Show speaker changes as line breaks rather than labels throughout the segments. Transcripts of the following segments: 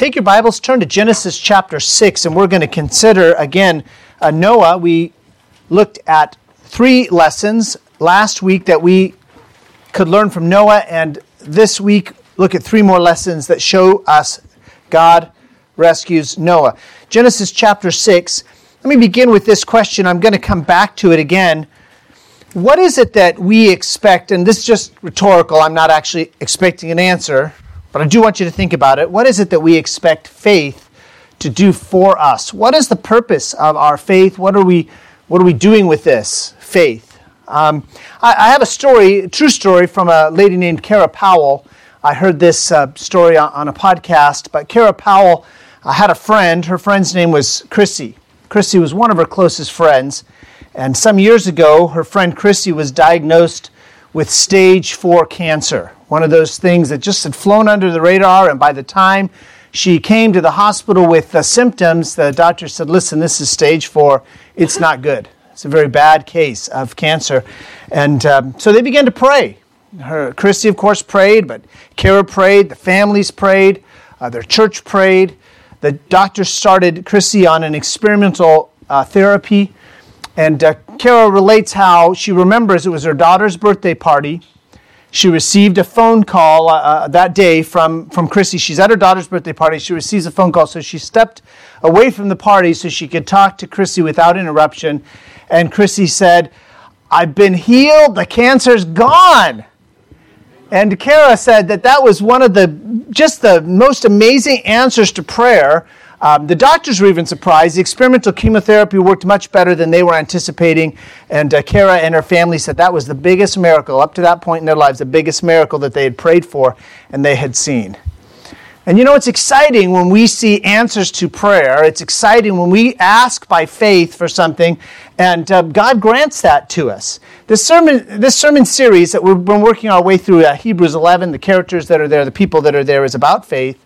take your Bibles, turn to Genesis chapter 6, and we're going to consider again uh, Noah. We looked at three lessons last week that we could learn from Noah, and this week look at three more lessons that show us God rescues Noah. Genesis chapter 6. Let me begin with this question. I'm going to come back to it again. What is it that we expect? And this is just rhetorical. I'm not actually expecting an answer. But I do want you to think about it. What is it that we expect faith to do for us? What is the purpose of our faith? What are we, what are we doing with this faith? Um, I, I, have a story, a true story, from a lady named Kara Powell. I heard this uh, story on, on, a podcast, but Kara Powell uh, had a friend. Her friend's name was Chrissy. Chrissy was one of her closest friends. And some years ago, her friend Chrissy was diagnosed with stage four cancer one of those things that just had flown under the radar, and by the time she came to the hospital with the symptoms, the doctor said, Listen, this is stage four. It's not good. It's a very bad case of cancer. And um, so they began to pray. Her, Christy, of course, prayed, but Kara prayed, the families prayed, uh, their church prayed. The doctor started Christy on an experimental uh, therapy. And uh, Kara relates how she remembers it was her daughter's birthday party she received a phone call uh, uh, that day from, from Chrissy. She's at her daughter's birthday party. She receives a phone call, so she stepped away from the party so she could talk to Chrissy without interruption. And Chrissy said, I've been healed, the cancer's gone. And Kara said that that was one of the just the most amazing answers to prayer um, the doctors were even surprised. The experimental chemotherapy worked much better than they were anticipating. And uh, Kara and her family said that was the biggest miracle, up to that point in their lives, the biggest miracle that they had prayed for and they had seen. And you know, it's exciting when we see answers to prayer. It's exciting when we ask by faith for something and uh, God grants that to us. This sermon, this sermon series that we've been working our way through, uh, Hebrews 11, the characters that are there, the people that are there, is about faith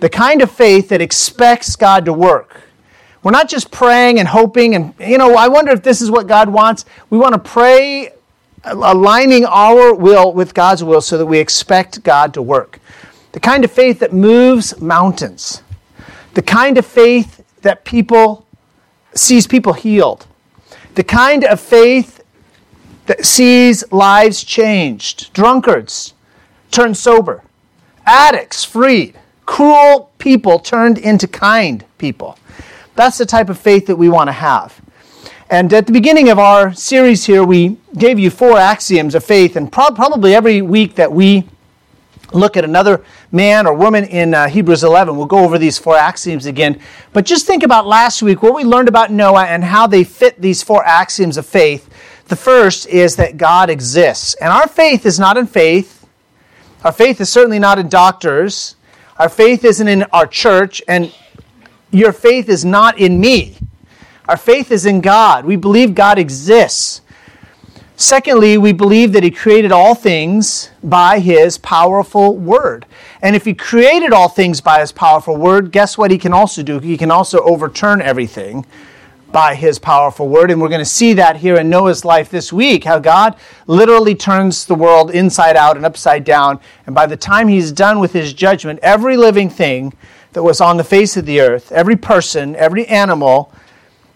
the kind of faith that expects God to work. We're not just praying and hoping, and, you know, I wonder if this is what God wants. We want to pray uh, aligning our will with God's will so that we expect God to work. The kind of faith that moves mountains. The kind of faith that people sees people healed. The kind of faith that sees lives changed. Drunkards turn sober. Addicts freed cruel people turned into kind people. That's the type of faith that we want to have. And at the beginning of our series here, we gave you four axioms of faith, and pro- probably every week that we look at another man or woman in uh, Hebrews 11, we'll go over these four axioms again. But just think about last week, what we learned about Noah and how they fit these four axioms of faith. The first is that God exists. And our faith is not in faith. Our faith is certainly not in doctors. Our faith isn't in our church, and your faith is not in me. Our faith is in God. We believe God exists. Secondly, we believe that He created all things by His powerful word. And if He created all things by His powerful word, guess what He can also do? He can also overturn everything by his powerful word. And we're going to see that here in Noah's life this week, how God literally turns the world inside out and upside down. And by the time he's done with his judgment, every living thing that was on the face of the earth, every person, every animal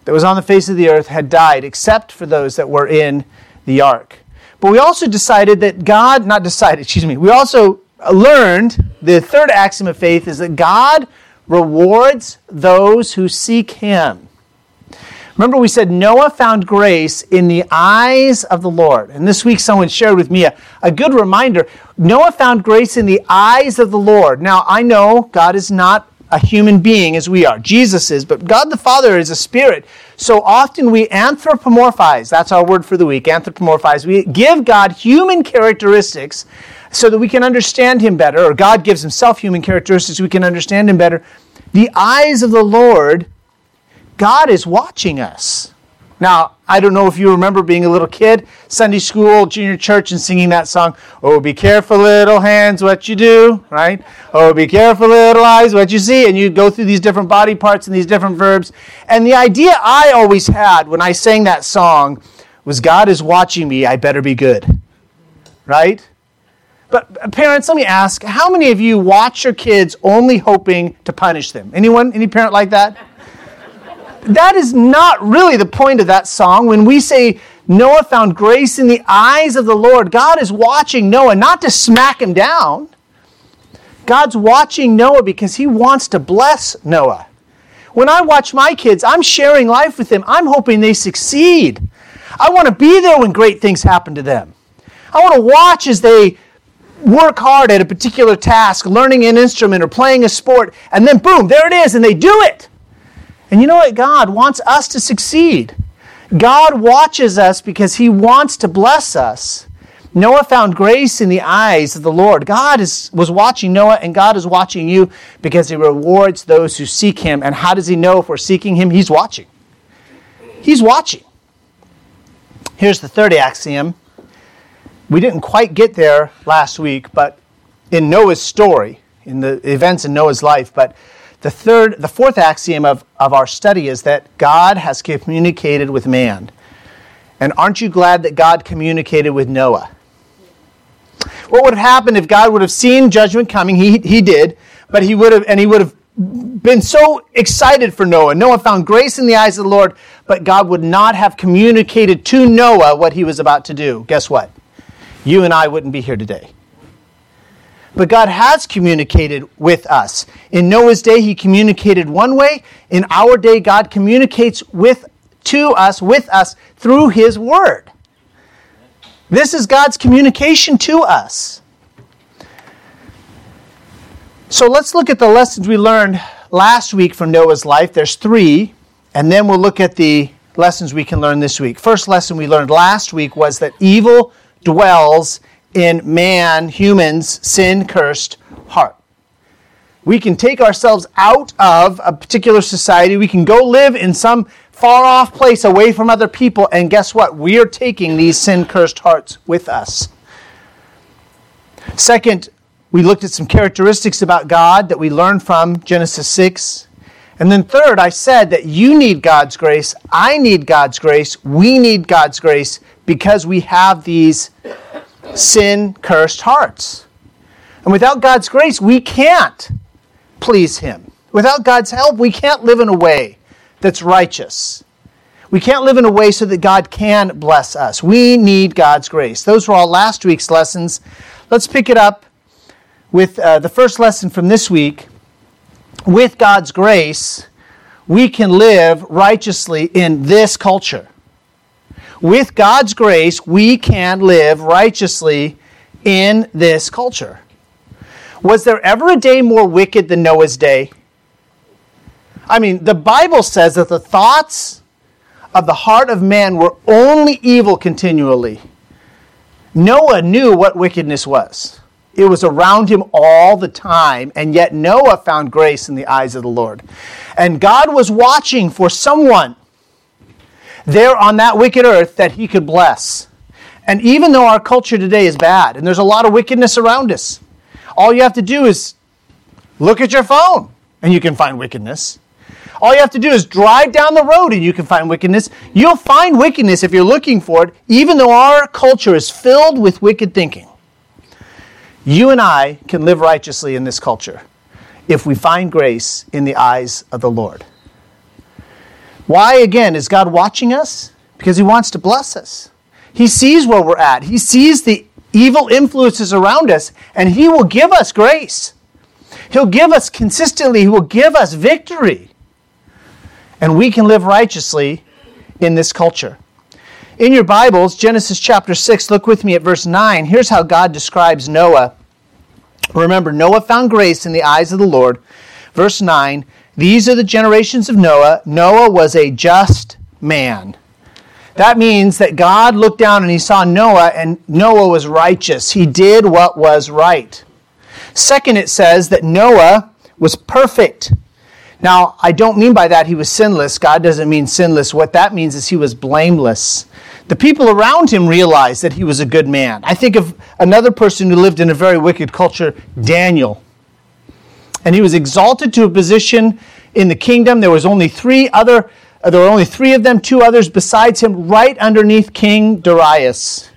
that was on the face of the earth had died, except for those that were in the ark. But we also decided that God, not decided, excuse me, we also learned the third axiom of faith is that God rewards those who seek him. Remember, we said Noah found grace in the eyes of the Lord. And this week, someone shared with me a, a good reminder. Noah found grace in the eyes of the Lord. Now, I know God is not a human being as we are. Jesus is, but God the Father is a spirit. So often we anthropomorphize. That's our word for the week, anthropomorphize. We give God human characteristics so that we can understand him better, or God gives himself human characteristics so we can understand him better. The eyes of the Lord God is watching us. Now, I don't know if you remember being a little kid, Sunday school, junior church, and singing that song, Oh, be careful, little hands, what you do, right? Oh, be careful, little eyes, what you see. And you go through these different body parts and these different verbs. And the idea I always had when I sang that song was God is watching me, I better be good, right? But uh, parents, let me ask, how many of you watch your kids only hoping to punish them? Anyone? Any parent like that? That is not really the point of that song. When we say Noah found grace in the eyes of the Lord, God is watching Noah not to smack him down. God's watching Noah because he wants to bless Noah. When I watch my kids, I'm sharing life with them. I'm hoping they succeed. I want to be there when great things happen to them. I want to watch as they work hard at a particular task, learning an instrument or playing a sport, and then boom, there it is, and they do it. And you know what? God wants us to succeed. God watches us because he wants to bless us. Noah found grace in the eyes of the Lord. God is, was watching Noah, and God is watching you because he rewards those who seek him. And how does he know if we're seeking him? He's watching. He's watching. Here's the third axiom. We didn't quite get there last week, but in Noah's story, in the events in Noah's life, but the third, the fourth axiom of, of our study is that God has communicated with man. And aren't you glad that God communicated with Noah? What would have happened if God would have seen judgment coming? He, he did, but he would have, and he would have been so excited for Noah. Noah found grace in the eyes of the Lord, but God would not have communicated to Noah what he was about to do. Guess what? You and I wouldn't be here today. But God has communicated with us. In Noah's day, he communicated one way. In our day, God communicates with to us, with us, through his word. This is God's communication to us. So let's look at the lessons we learned last week from Noah's life. There's three, and then we'll look at the lessons we can learn this week. First lesson we learned last week was that evil dwells in man, humans, sin cursed heart. We can take ourselves out of a particular society. We can go live in some far off place away from other people, and guess what? We are taking these sin cursed hearts with us. Second, we looked at some characteristics about God that we learned from Genesis 6. And then, third, I said that you need God's grace, I need God's grace, we need God's grace because we have these sin cursed hearts. And without God's grace, we can't please Him. Without God's help, we can't live in a way that's righteous. We can't live in a way so that God can bless us. We need God's grace. Those were all last week's lessons. Let's pick it up with uh, the first lesson from this week. With God's grace, we can live righteously in this culture with God's grace, we can live righteously in this culture. Was there ever a day more wicked than Noah's day? I mean, the Bible says that the thoughts of the heart of man were only evil continually. Noah knew what wickedness was. It was around him all the time, and yet Noah found grace in the eyes of the Lord. And God was watching for someone there on that wicked earth that he could bless. And even though our culture today is bad and there's a lot of wickedness around us, all you have to do is look at your phone and you can find wickedness. All you have to do is drive down the road and you can find wickedness. You'll find wickedness if you're looking for it, even though our culture is filled with wicked thinking. You and I can live righteously in this culture if we find grace in the eyes of the Lord. Why, again, is God watching us? Because He wants to bless us. He sees where we're at, He sees the evil influences around us, and He will give us grace. He'll give us consistently, He will give us victory. And we can live righteously in this culture. In your Bibles, Genesis chapter 6, look with me at verse 9. Here's how God describes Noah. Remember, Noah found grace in the eyes of the Lord. Verse 9 these are the generations of Noah. Noah was a just man. That means that God looked down and he saw Noah, and Noah was righteous. He did what was right. Second, it says that Noah was perfect. Now, I don't mean by that he was sinless. God doesn't mean sinless. What that means is he was blameless. The people around him realized that he was a good man. I think of another person who lived in a very wicked culture, Daniel and he was exalted to a position in the kingdom. There was only three other, uh, there were only three of them, two others besides him, right underneath King Darius.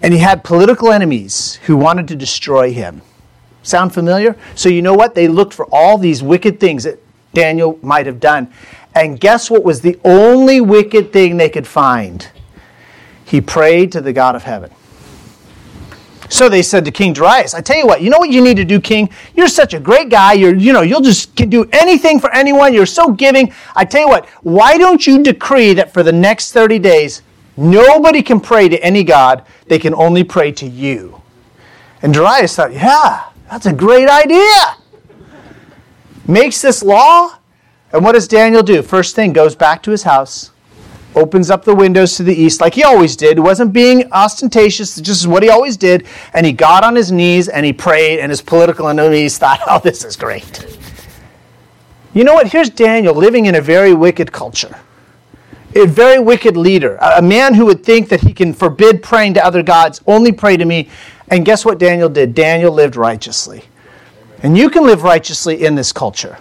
And he had political enemies who wanted to destroy him. Sound familiar? So, you know what? They looked for all these wicked things that Daniel might have done. And guess what was the only wicked thing they could find? He prayed to the God of heaven. So they said to King Darius, I tell you what, you know what you need to do, King? You're such a great guy. You're, you know, you'll just do anything for anyone. You're so giving. I tell you what, why don't you decree that for the next 30 days, nobody can pray to any God. They can only pray to you. And Darius thought, yeah, that's a great idea. Makes this law. And what does Daniel do? First thing, goes back to his house opens up the windows to the east like he always did. Wasn't being ostentatious, just what he always did. And he got on his knees and he prayed, and his political enemies thought, oh, this is great. You know what? Here's Daniel living in a very wicked culture, a very wicked leader, a man who would think that he can forbid praying to other gods, only pray to me. And guess what Daniel did? Daniel lived righteously. And you can live righteously in this culture.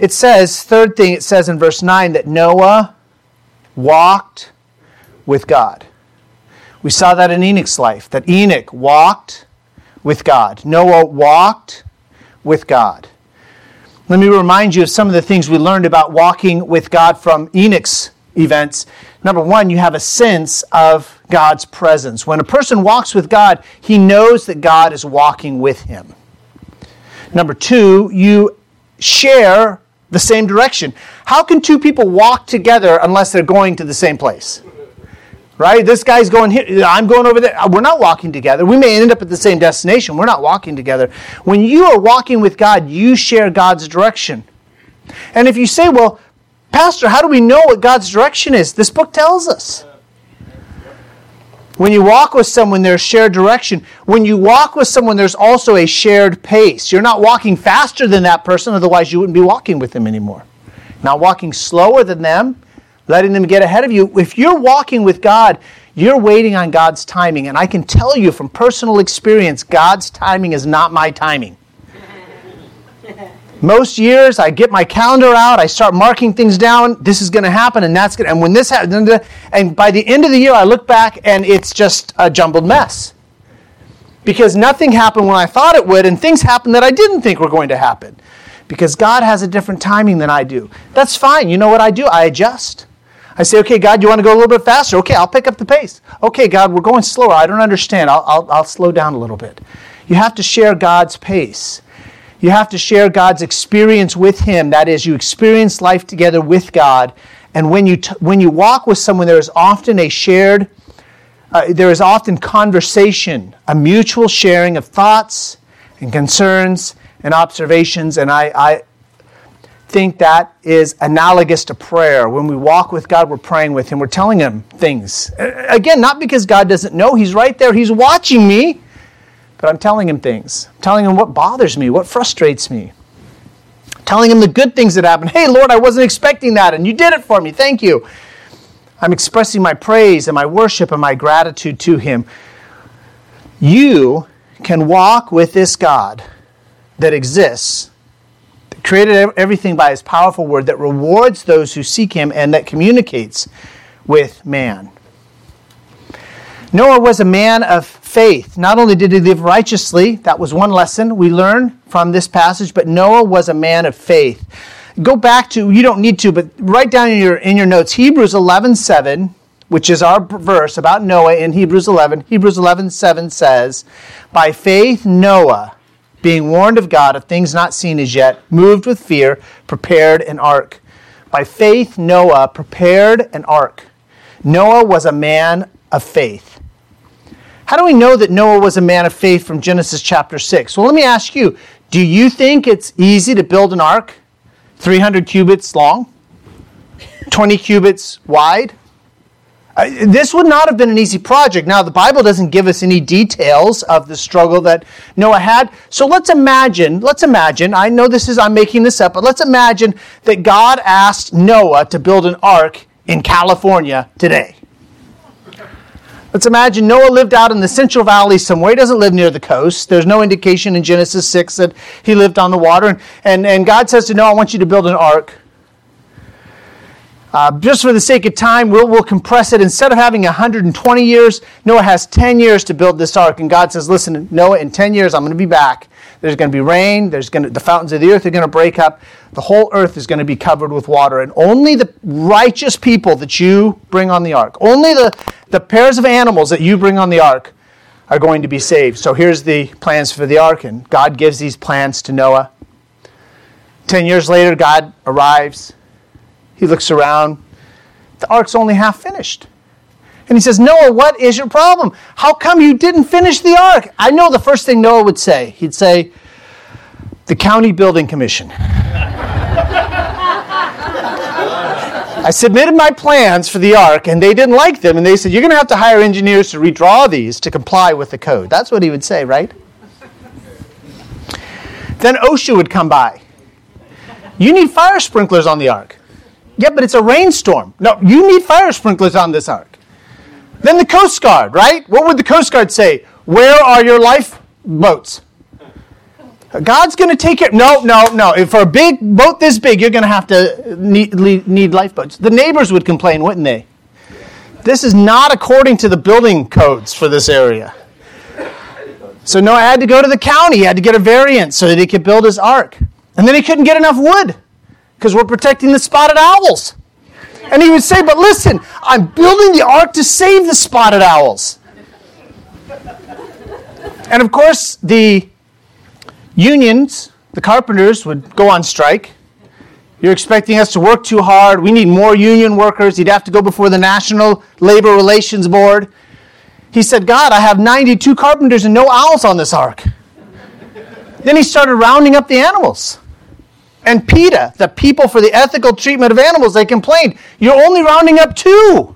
It says, third thing, it says in verse 9 that Noah walked with God. We saw that in Enoch's life, that Enoch walked with God. Noah walked with God. Let me remind you of some of the things we learned about walking with God from Enoch's events. Number one, you have a sense of God's presence. When a person walks with God, he knows that God is walking with him. Number two, you share the same direction. How can two people walk together unless they're going to the same place? Right? This guy's going here, I'm going over there. We're not walking together. We may end up at the same destination. We're not walking together. When you are walking with God, you share God's direction. And if you say, well, Pastor, how do we know what God's direction is? This book tells us. When you walk with someone, there's shared direction. When you walk with someone, there's also a shared pace. You're not walking faster than that person, otherwise, you wouldn't be walking with them anymore. Not walking slower than them, letting them get ahead of you. If you're walking with God, you're waiting on God's timing. And I can tell you from personal experience, God's timing is not my timing. Most years, I get my calendar out, I start marking things down. This is going to happen, and that's going. And when this happens, and by the end of the year, I look back, and it's just a jumbled mess. Because nothing happened when I thought it would, and things happened that I didn't think were going to happen. Because God has a different timing than I do. That's fine. You know what I do? I adjust. I say, okay, God, you want to go a little bit faster? Okay, I'll pick up the pace. Okay, God, we're going slower. I don't understand. I'll, I'll, I'll slow down a little bit. You have to share God's pace. You have to share God's experience with Him. That is, you experience life together with God. And when you, t- when you walk with someone, there is often a shared, uh, there is often conversation, a mutual sharing of thoughts and concerns and observations. And I, I think that is analogous to prayer. When we walk with God, we're praying with Him, we're telling Him things. Again, not because God doesn't know, He's right there, He's watching me. But I'm telling him things. I'm telling him what bothers me, what frustrates me. I'm telling him the good things that happen. Hey, Lord, I wasn't expecting that, and you did it for me. Thank you. I'm expressing my praise and my worship and my gratitude to him. You can walk with this God that exists, that created everything by his powerful word, that rewards those who seek him and that communicates with man. Noah was a man of faith. Not only did he live righteously, that was one lesson we learn from this passage, but Noah was a man of faith. Go back to, you don't need to, but write down in your, in your notes Hebrews 11 7, which is our verse about Noah in Hebrews 11. Hebrews 11 7 says, By faith, Noah, being warned of God of things not seen as yet, moved with fear, prepared an ark. By faith, Noah prepared an ark. Noah was a man of faith. How do we know that Noah was a man of faith from Genesis chapter 6? Well, let me ask you do you think it's easy to build an ark 300 cubits long, 20 cubits wide? This would not have been an easy project. Now, the Bible doesn't give us any details of the struggle that Noah had. So let's imagine, let's imagine, I know this is, I'm making this up, but let's imagine that God asked Noah to build an ark in California today. Let's imagine Noah lived out in the Central Valley somewhere. He doesn't live near the coast. There's no indication in Genesis 6 that he lived on the water. And, and, and God says to Noah, I want you to build an ark. Uh, just for the sake of time, we'll, we'll compress it. Instead of having 120 years, Noah has 10 years to build this ark. And God says, Listen, Noah, in 10 years, I'm going to be back. There's going to be rain. There's going to, the fountains of the earth are going to break up. The whole earth is going to be covered with water. And only the righteous people that you bring on the ark, only the, the pairs of animals that you bring on the ark are going to be saved. So here's the plans for the ark. And God gives these plans to Noah. 10 years later, God arrives he looks around. The ark's only half finished. And he says, Noah, what is your problem? How come you didn't finish the ark? I know the first thing Noah would say. He'd say, The county building commission. I submitted my plans for the ark and they didn't like them and they said, You're going to have to hire engineers to redraw these to comply with the code. That's what he would say, right? then OSHA would come by. You need fire sprinklers on the ark. Yeah, but it's a rainstorm. No, you need fire sprinklers on this ark. Then the Coast Guard, right? What would the Coast Guard say? Where are your lifeboats? God's going to take care. No, no, no. If for a big boat this big, you're going to have to need, need lifeboats. The neighbors would complain, wouldn't they? This is not according to the building codes for this area. So Noah had to go to the county. He had to get a variance so that he could build his ark. And then he couldn't get enough wood because we're protecting the spotted owls. And he would say, But listen, I'm building the ark to save the spotted owls. And of course, the unions, the carpenters, would go on strike. You're expecting us to work too hard. We need more union workers. He'd have to go before the National Labor Relations Board. He said, God, I have 92 carpenters and no owls on this ark. then he started rounding up the animals. And PETA, the People for the Ethical Treatment of Animals, they complained, you're only rounding up two.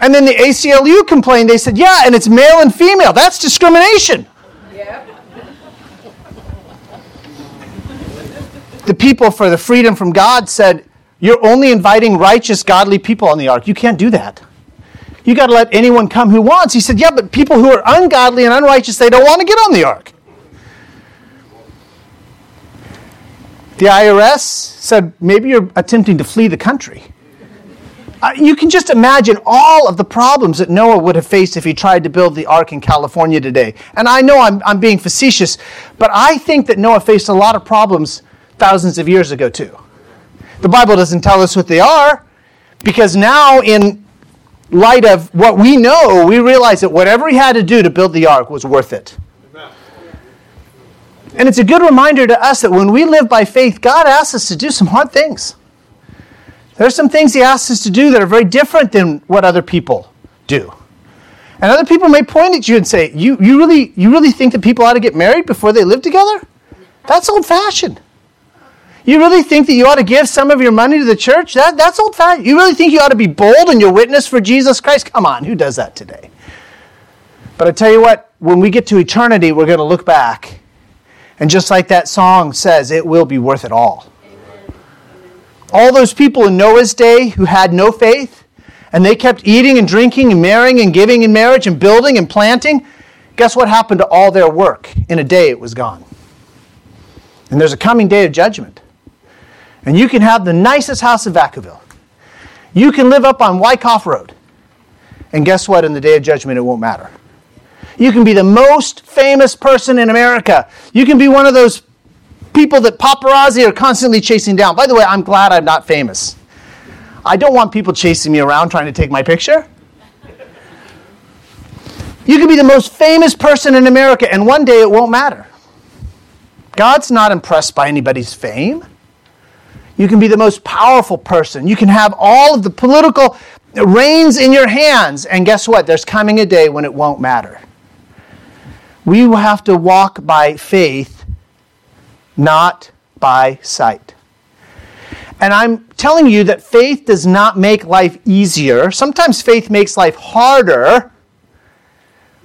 And then the ACLU complained, they said, yeah, and it's male and female. That's discrimination. Yeah. The people for the freedom from God said, you're only inviting righteous, godly people on the ark. You can't do that. You got to let anyone come who wants. He said, yeah, but people who are ungodly and unrighteous, they don't want to get on the ark. The IRS said, maybe you're attempting to flee the country. Uh, you can just imagine all of the problems that Noah would have faced if he tried to build the ark in California today. And I know I'm, I'm being facetious, but I think that Noah faced a lot of problems thousands of years ago, too. The Bible doesn't tell us what they are, because now, in light of what we know, we realize that whatever he had to do to build the ark was worth it. And it's a good reminder to us that when we live by faith, God asks us to do some hard things. There are some things He asks us to do that are very different than what other people do. And other people may point at you and say, You, you, really, you really think that people ought to get married before they live together? That's old fashioned. You really think that you ought to give some of your money to the church? That, that's old fashioned. You really think you ought to be bold in your witness for Jesus Christ? Come on, who does that today? But I tell you what, when we get to eternity, we're going to look back and just like that song says, it will be worth it all. All those people in Noah's day who had no faith, and they kept eating and drinking and marrying and giving in marriage and building and planting, guess what happened to all their work? In a day, it was gone. And there's a coming day of judgment. And you can have the nicest house in Vacaville. You can live up on Wyckoff Road. And guess what? In the day of judgment, it won't matter. You can be the most famous person in America. You can be one of those people that paparazzi are constantly chasing down. By the way, I'm glad I'm not famous. I don't want people chasing me around trying to take my picture. You can be the most famous person in America, and one day it won't matter. God's not impressed by anybody's fame. You can be the most powerful person. You can have all of the political reins in your hands, and guess what? There's coming a day when it won't matter. We have to walk by faith, not by sight. And I'm telling you that faith does not make life easier. Sometimes faith makes life harder.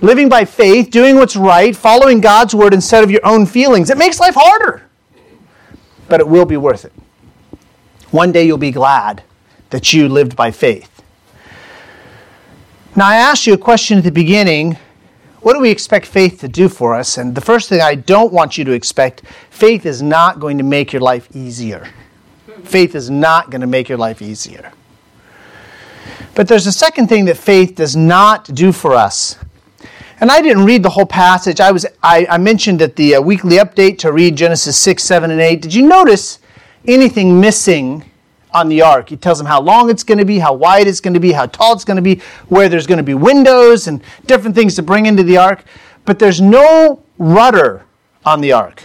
Living by faith, doing what's right, following God's word instead of your own feelings, it makes life harder. But it will be worth it. One day you'll be glad that you lived by faith. Now, I asked you a question at the beginning what do we expect faith to do for us? And the first thing I don't want you to expect faith is not going to make your life easier. Faith is not going to make your life easier. But there's a second thing that faith does not do for us. And I didn't read the whole passage. I, was, I, I mentioned at the uh, weekly update to read Genesis 6, 7, and 8. Did you notice anything missing on the ark? He tells them how long it's going to be, how wide it's going to be, how tall it's going to be, where there's going to be windows and different things to bring into the ark. But there's no rudder on the ark.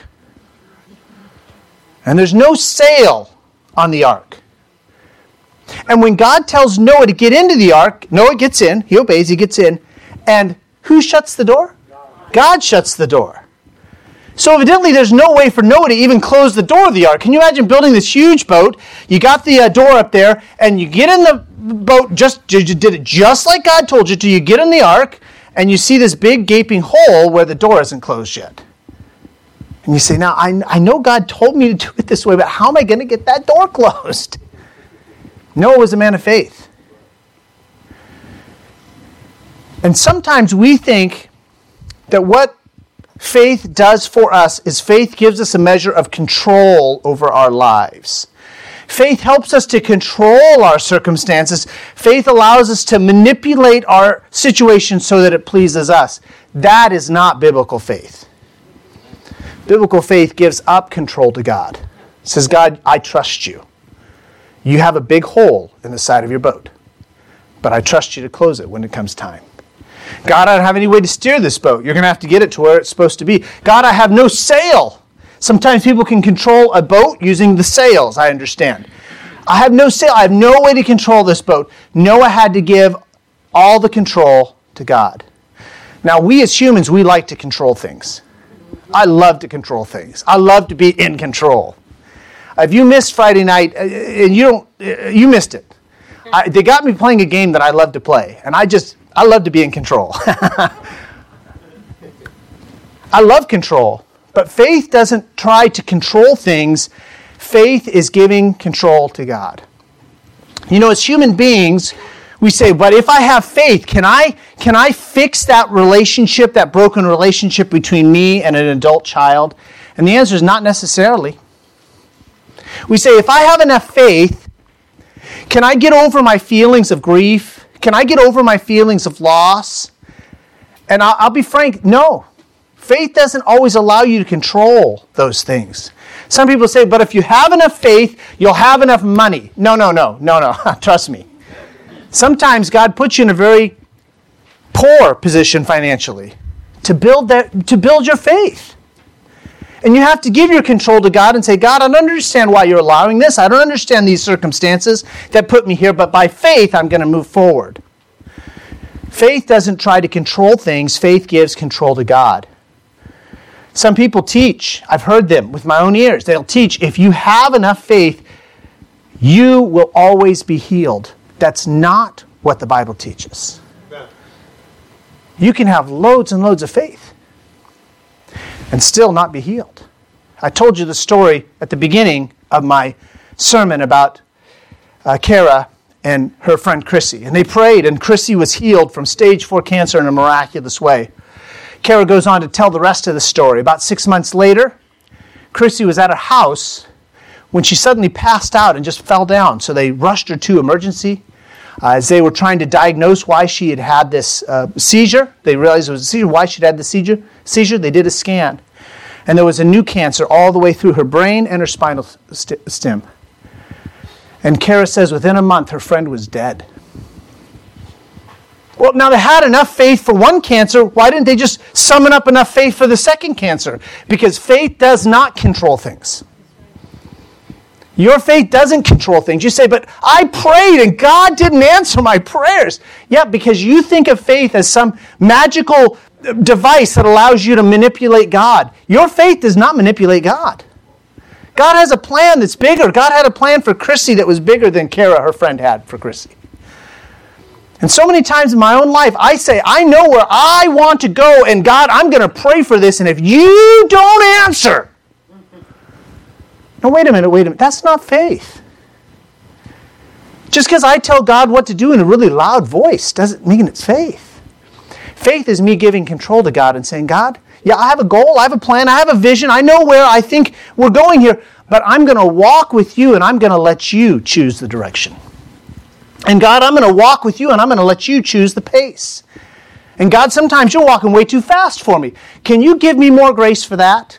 And there's no sail on the ark. And when God tells Noah to get into the ark, Noah gets in, he obeys, he gets in. And who shuts the door? God shuts the door. So evidently, there's no way for Noah to even close the door of the ark. Can you imagine building this huge boat? You got the uh, door up there, and you get in the boat. Just you did it just like God told you to. You get in the ark, and you see this big gaping hole where the door isn't closed yet. And you say, "Now I, I know God told me to do it this way, but how am I going to get that door closed?" Noah was a man of faith. And sometimes we think that what faith does for us is faith gives us a measure of control over our lives. Faith helps us to control our circumstances. Faith allows us to manipulate our situation so that it pleases us. That is not biblical faith. Biblical faith gives up control to God. It says, God, I trust you. You have a big hole in the side of your boat, but I trust you to close it when it comes time. God, I don't have any way to steer this boat. You're going to have to get it to where it's supposed to be. God, I have no sail. Sometimes people can control a boat using the sails, I understand. I have no sail. I have no way to control this boat. Noah had to give all the control to God. Now, we as humans, we like to control things. I love to control things. I love to be in control. If you missed Friday night, uh, and you don't, uh, you missed it. I, they got me playing a game that I love to play, and I just I love to be in control. I love control, but faith doesn't try to control things. Faith is giving control to God. You know, as human beings, we say, but if I have faith, can I can I fix that relationship, that broken relationship between me and an adult child? And the answer is not necessarily. We say, if I have enough faith, can I get over my feelings of grief? Can I get over my feelings of loss? And I'll, I'll be frank, no. Faith doesn't always allow you to control those things. Some people say, but if you have enough faith, you'll have enough money. No, no, no, no, no. Trust me. Sometimes God puts you in a very poor position financially to build that to build your faith. And you have to give your control to God and say, God, I don't understand why you're allowing this. I don't understand these circumstances that put me here, but by faith, I'm going to move forward. Faith doesn't try to control things, faith gives control to God. Some people teach, I've heard them with my own ears, they'll teach if you have enough faith, you will always be healed. That's not what the Bible teaches. You can have loads and loads of faith and still not be healed. I told you the story at the beginning of my sermon about uh, Kara and her friend Chrissy. And they prayed, and Chrissy was healed from stage four cancer in a miraculous way. Kara goes on to tell the rest of the story. About six months later, Chrissy was at her house when she suddenly passed out and just fell down. So they rushed her to emergency. Uh, as they were trying to diagnose why she had had this uh, seizure, they realized it was a seizure. Why she'd had the seizure? Seizure. They did a scan, and there was a new cancer all the way through her brain and her spinal st- stem. And Kara says within a month her friend was dead. Well, now they had enough faith for one cancer. Why didn't they just summon up enough faith for the second cancer? Because faith does not control things. Your faith doesn't control things. You say, but I prayed and God didn't answer my prayers. Yeah, because you think of faith as some magical uh, device that allows you to manipulate God. Your faith does not manipulate God. God has a plan that's bigger. God had a plan for Chrissy that was bigger than Kara, her friend, had for Chrissy. And so many times in my own life, I say, I know where I want to go, and God, I'm going to pray for this, and if you don't answer, no, wait a minute, wait a minute. That's not faith. Just because I tell God what to do in a really loud voice doesn't mean it's faith. Faith is me giving control to God and saying, God, Yeah, I have a goal, I have a plan, I have a vision, I know where I think we're going here, but I'm going to walk with you and I'm going to let you choose the direction. And God, I'm going to walk with you and I'm going to let you choose the pace. And God, sometimes you're walking way too fast for me. Can you give me more grace for that?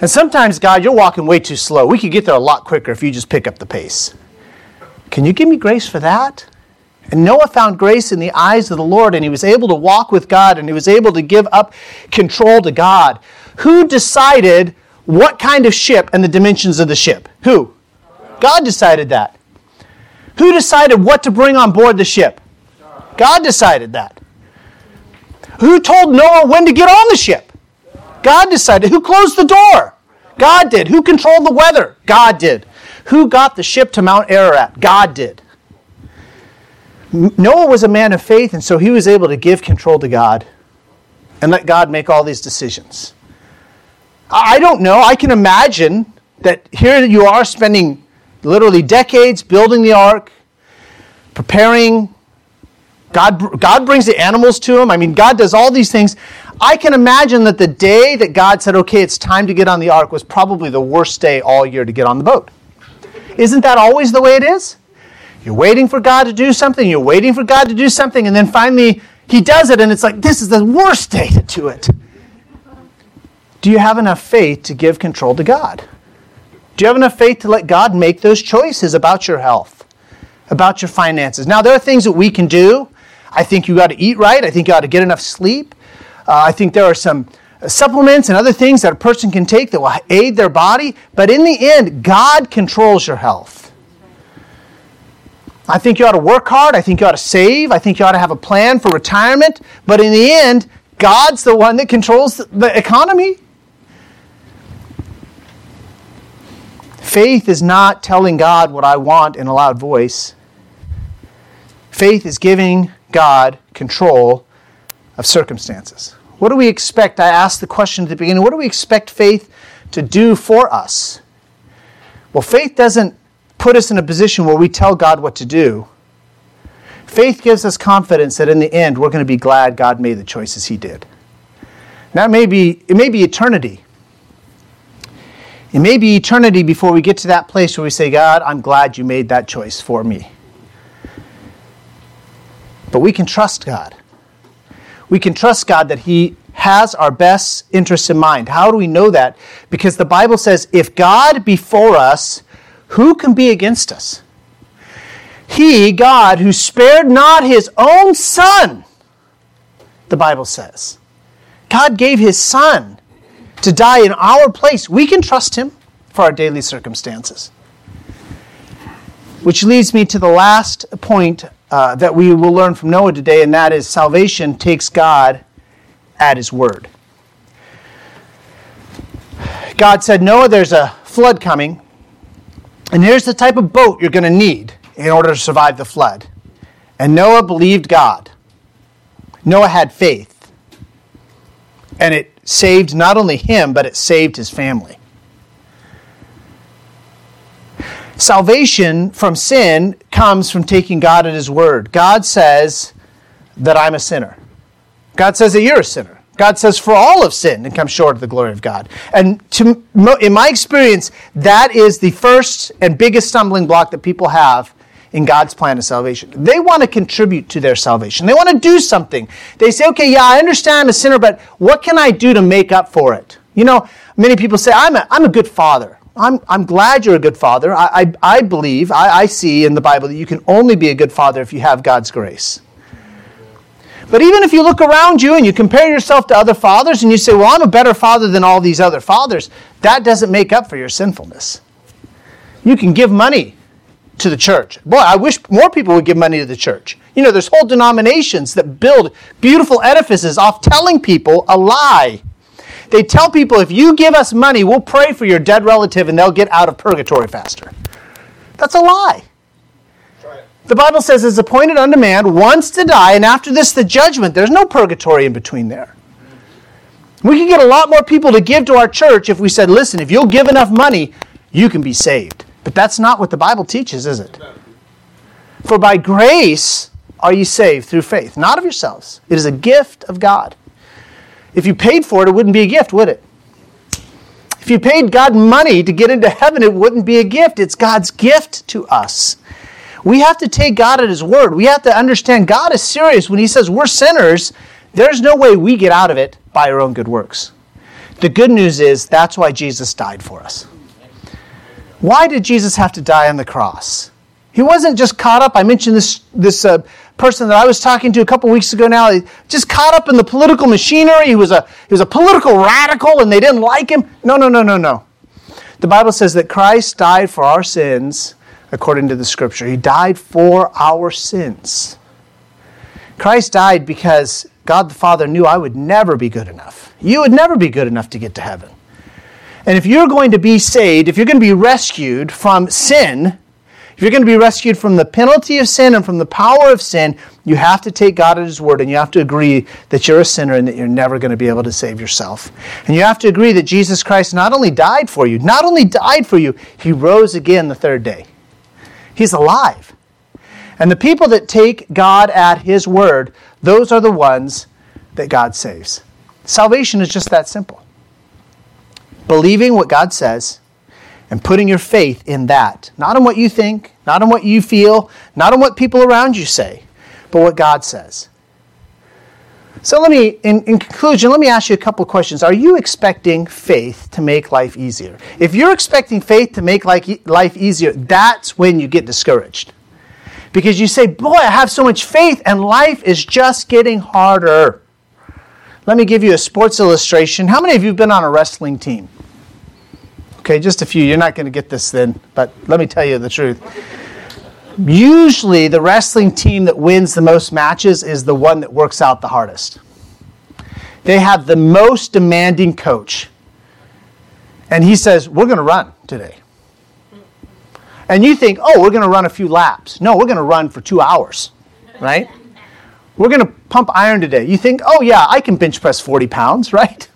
And sometimes, God, you're walking way too slow. We could get there a lot quicker if you just pick up the pace. Can you give me grace for that? And Noah found grace in the eyes of the Lord, and he was able to walk with God, and he was able to give up control to God. Who decided what kind of ship and the dimensions of the ship? Who? God decided that. Who decided what to bring on board the ship? God decided that. Who told Noah when to get on the ship? God decided. Who closed the door? God did. Who controlled the weather? God did. Who got the ship to Mount Ararat? God did. Noah was a man of faith, and so he was able to give control to God and let God make all these decisions. I don't know. I can imagine that here you are spending literally decades building the ark, preparing. God, God brings the animals to him. I mean, God does all these things. I can imagine that the day that God said, okay, it's time to get on the ark was probably the worst day all year to get on the boat. Isn't that always the way it is? You're waiting for God to do something, you're waiting for God to do something, and then finally He does it, and it's like, this is the worst day to do it. Do you have enough faith to give control to God? Do you have enough faith to let God make those choices about your health, about your finances? Now, there are things that we can do. I think you got to eat right. I think you got to get enough sleep. Uh, I think there are some supplements and other things that a person can take that will aid their body. But in the end, God controls your health. I think you ought to work hard. I think you ought to save. I think you ought to have a plan for retirement. But in the end, God's the one that controls the economy. Faith is not telling God what I want in a loud voice. Faith is giving God control of circumstances. What do we expect? I asked the question at the beginning what do we expect faith to do for us? Well, faith doesn't put us in a position where we tell God what to do. Faith gives us confidence that in the end we're going to be glad God made the choices He did. Now, it may be, it may be eternity. It may be eternity before we get to that place where we say, God, I'm glad you made that choice for me. But we can trust God. We can trust God that He has our best interests in mind. How do we know that? Because the Bible says, if God be for us, who can be against us? He, God, who spared not His own Son, the Bible says. God gave His Son to die in our place, we can trust Him for our daily circumstances. Which leads me to the last point uh, that we will learn from Noah today, and that is salvation takes God at His word. God said, Noah, there's a flood coming, and here's the type of boat you're going to need in order to survive the flood. And Noah believed God. Noah had faith. And it saved not only him, but it saved his family. Salvation from sin comes from taking God at his word. God says that I'm a sinner. God says that you're a sinner. God says, for all of sin and come short of the glory of God. And to, in my experience, that is the first and biggest stumbling block that people have in God's plan of salvation. They want to contribute to their salvation. They want to do something. They say, okay, yeah, I understand I'm a sinner, but what can I do to make up for it? You know, many people say, I'm a, I'm a good father. I'm, I'm glad you're a good father. I, I, I believe, I, I see in the Bible that you can only be a good father if you have God's grace. But even if you look around you and you compare yourself to other fathers and you say, well, I'm a better father than all these other fathers, that doesn't make up for your sinfulness. You can give money to the church. Boy, I wish more people would give money to the church. You know, there's whole denominations that build beautiful edifices off telling people a lie. They tell people if you give us money, we'll pray for your dead relative and they'll get out of purgatory faster. That's a lie. The Bible says it's appointed unto man once to die, and after this, the judgment. There's no purgatory in between there. We could get a lot more people to give to our church if we said, listen, if you'll give enough money, you can be saved. But that's not what the Bible teaches, is it? For by grace are ye saved through faith, not of yourselves. It is a gift of God. If you paid for it, it wouldn't be a gift, would it? If you paid God money to get into heaven, it wouldn't be a gift. It's God's gift to us. We have to take God at His word. We have to understand God is serious when He says we're sinners. There's no way we get out of it by our own good works. The good news is that's why Jesus died for us. Why did Jesus have to die on the cross? He wasn't just caught up. I mentioned this, this uh, person that I was talking to a couple weeks ago now, he just caught up in the political machinery. He was, a, he was a political radical and they didn't like him. No, no, no, no, no. The Bible says that Christ died for our sins according to the scripture. He died for our sins. Christ died because God the Father knew I would never be good enough. You would never be good enough to get to heaven. And if you're going to be saved, if you're going to be rescued from sin, if you're going to be rescued from the penalty of sin and from the power of sin, you have to take God at His word and you have to agree that you're a sinner and that you're never going to be able to save yourself. And you have to agree that Jesus Christ not only died for you, not only died for you, He rose again the third day. He's alive. And the people that take God at His word, those are the ones that God saves. Salvation is just that simple. Believing what God says and putting your faith in that. Not in what you think, not in what you feel, not in what people around you say, but what God says. So let me, in, in conclusion, let me ask you a couple questions. Are you expecting faith to make life easier? If you're expecting faith to make life easier, that's when you get discouraged. Because you say, Boy, I have so much faith, and life is just getting harder. Let me give you a sports illustration. How many of you have been on a wrestling team? Okay, just a few. You're not going to get this then, but let me tell you the truth. Usually, the wrestling team that wins the most matches is the one that works out the hardest. They have the most demanding coach. And he says, We're going to run today. And you think, Oh, we're going to run a few laps. No, we're going to run for two hours, right? We're going to pump iron today. You think, Oh, yeah, I can bench press 40 pounds, right?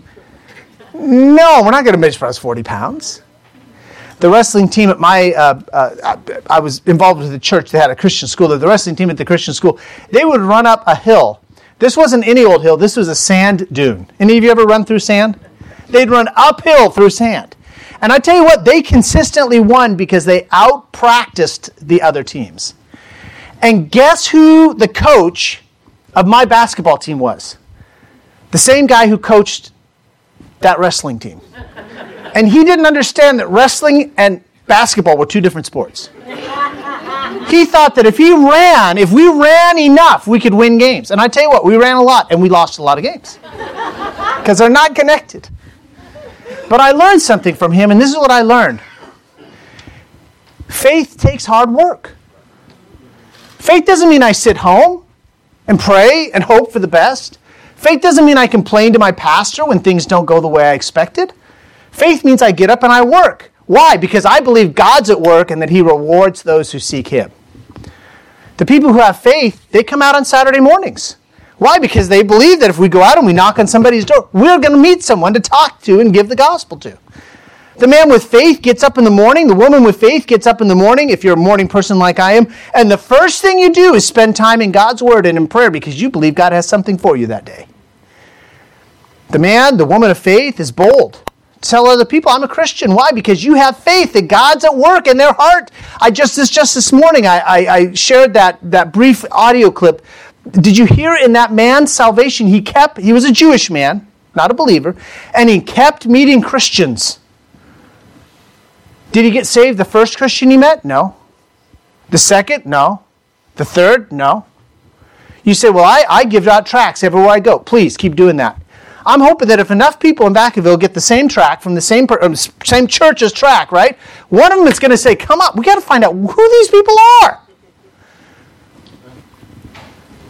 No, we're not going to bench press 40 pounds. The wrestling team at my, uh, uh, I was involved with the church. They had a Christian school. The wrestling team at the Christian school, they would run up a hill. This wasn't any old hill. This was a sand dune. Any of you ever run through sand? They'd run uphill through sand. And I tell you what, they consistently won because they out practiced the other teams. And guess who the coach of my basketball team was? The same guy who coached that wrestling team. And he didn't understand that wrestling and basketball were two different sports. He thought that if he ran, if we ran enough, we could win games. And I tell you what, we ran a lot and we lost a lot of games because they're not connected. But I learned something from him, and this is what I learned faith takes hard work. Faith doesn't mean I sit home and pray and hope for the best. Faith doesn't mean I complain to my pastor when things don't go the way I expected. Faith means I get up and I work. Why? Because I believe God's at work and that He rewards those who seek Him. The people who have faith, they come out on Saturday mornings. Why? Because they believe that if we go out and we knock on somebody's door, we're going to meet someone to talk to and give the gospel to. The man with faith gets up in the morning. The woman with faith gets up in the morning, if you're a morning person like I am. And the first thing you do is spend time in God's Word and in prayer because you believe God has something for you that day. The man, the woman of faith, is bold. Tell other people, I'm a Christian. Why? Because you have faith that God's at work in their heart. I just this just this morning I, I, I shared that that brief audio clip. Did you hear in that man's salvation? He kept. He was a Jewish man, not a believer, and he kept meeting Christians. Did he get saved the first Christian he met? No. The second? No. The third? No. You say, well, I, I give out tracts everywhere I go. Please keep doing that. I'm hoping that if enough people in Vacaville get the same track from the same per, um, same church's tract, right? One of them is going to say, "Come up, we got to find out who these people are."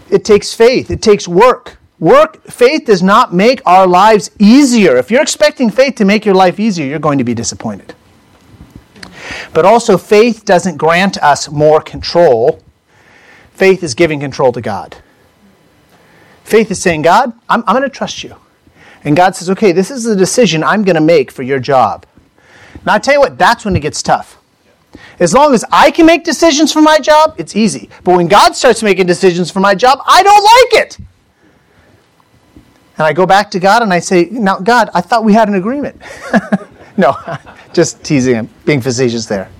It takes faith. It takes work. Work, faith does not make our lives easier. If you're expecting faith to make your life easier, you're going to be disappointed. But also, faith doesn't grant us more control. Faith is giving control to God. Faith is saying, God, I'm, I'm going to trust you. And God says, okay, this is the decision I'm going to make for your job. Now, I tell you what, that's when it gets tough. As long as I can make decisions for my job, it's easy. But when God starts making decisions for my job, I don't like it. And I go back to God and I say, Now, God, I thought we had an agreement. no, just teasing him, being facetious there.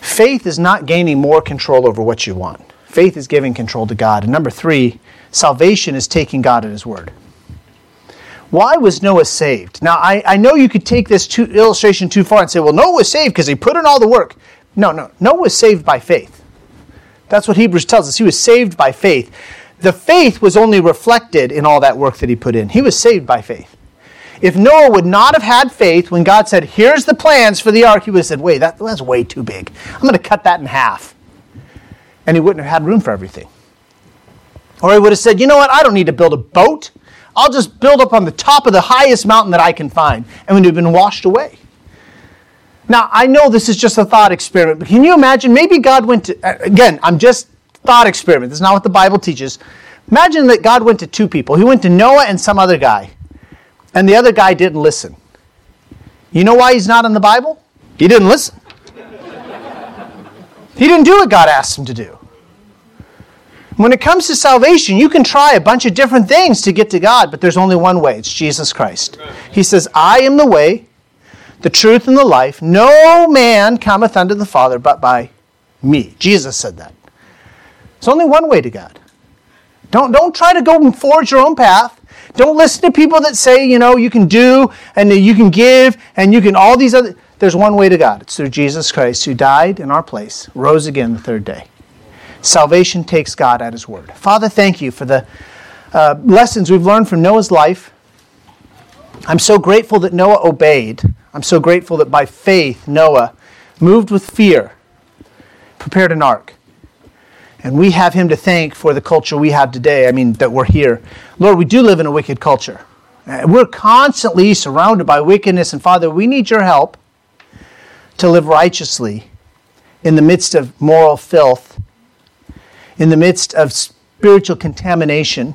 Faith is not gaining more control over what you want. Faith is giving control to God. And number three, salvation is taking God at His word. Why was Noah saved? Now, I, I know you could take this too, illustration too far and say, well, Noah was saved because he put in all the work. No, no. Noah was saved by faith. That's what Hebrews tells us. He was saved by faith. The faith was only reflected in all that work that he put in. He was saved by faith. If Noah would not have had faith when God said, Here's the plans for the ark, he would have said, Wait, that, that's way too big. I'm going to cut that in half. And he wouldn't have had room for everything. Or he would have said, You know what? I don't need to build a boat. I'll just build up on the top of the highest mountain that I can find. And would have been washed away. Now, I know this is just a thought experiment, but can you imagine? Maybe God went to, uh, again, I'm just thought experiment. This is not what the Bible teaches. Imagine that God went to two people. He went to Noah and some other guy, and the other guy didn't listen. You know why he's not in the Bible? He didn't listen. He didn't do what God asked him to do. When it comes to salvation, you can try a bunch of different things to get to God, but there's only one way it's Jesus Christ. He says, I am the way, the truth, and the life. No man cometh unto the Father but by me. Jesus said that. It's only one way to God. Don't, don't try to go and forge your own path. Don't listen to people that say, you know, you can do and you can give and you can all these other. There's one way to God. It's through Jesus Christ who died in our place, rose again the third day. Salvation takes God at his word. Father, thank you for the uh, lessons we've learned from Noah's life. I'm so grateful that Noah obeyed. I'm so grateful that by faith, Noah, moved with fear, prepared an ark. And we have him to thank for the culture we have today. I mean, that we're here. Lord, we do live in a wicked culture. Uh, we're constantly surrounded by wickedness. And Father, we need your help to live righteously in the midst of moral filth, in the midst of spiritual contamination,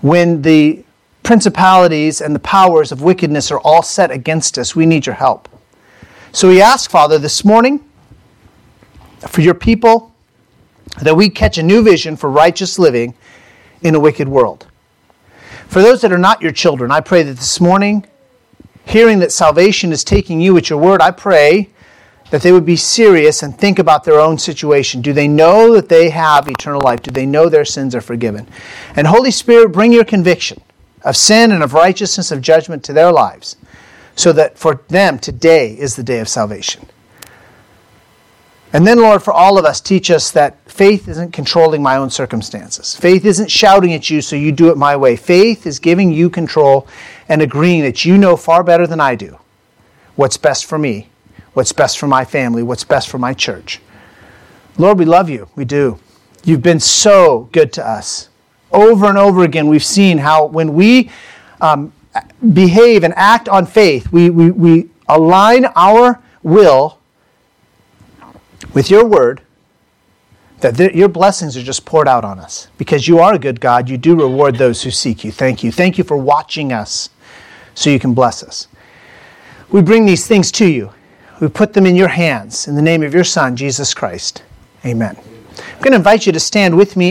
when the principalities and the powers of wickedness are all set against us. We need your help. So we ask, Father, this morning for your people that we catch a new vision for righteous living in a wicked world. For those that are not your children, I pray that this morning, hearing that salvation is taking you at your word, I pray that they would be serious and think about their own situation. Do they know that they have eternal life? Do they know their sins are forgiven? And Holy Spirit, bring your conviction of sin and of righteousness, of judgment to their lives, so that for them today is the day of salvation. And then, Lord, for all of us, teach us that faith isn't controlling my own circumstances. Faith isn't shouting at you so you do it my way. Faith is giving you control and agreeing that you know far better than I do what's best for me, what's best for my family, what's best for my church. Lord, we love you. We do. You've been so good to us. Over and over again, we've seen how when we um, behave and act on faith, we, we, we align our will with your word that th- your blessings are just poured out on us because you are a good God. You do reward those who seek you. Thank you. Thank you for watching us so you can bless us. We bring these things to you. We put them in your hands in the name of your Son, Jesus Christ. Amen. I'm going to invite you to stand with me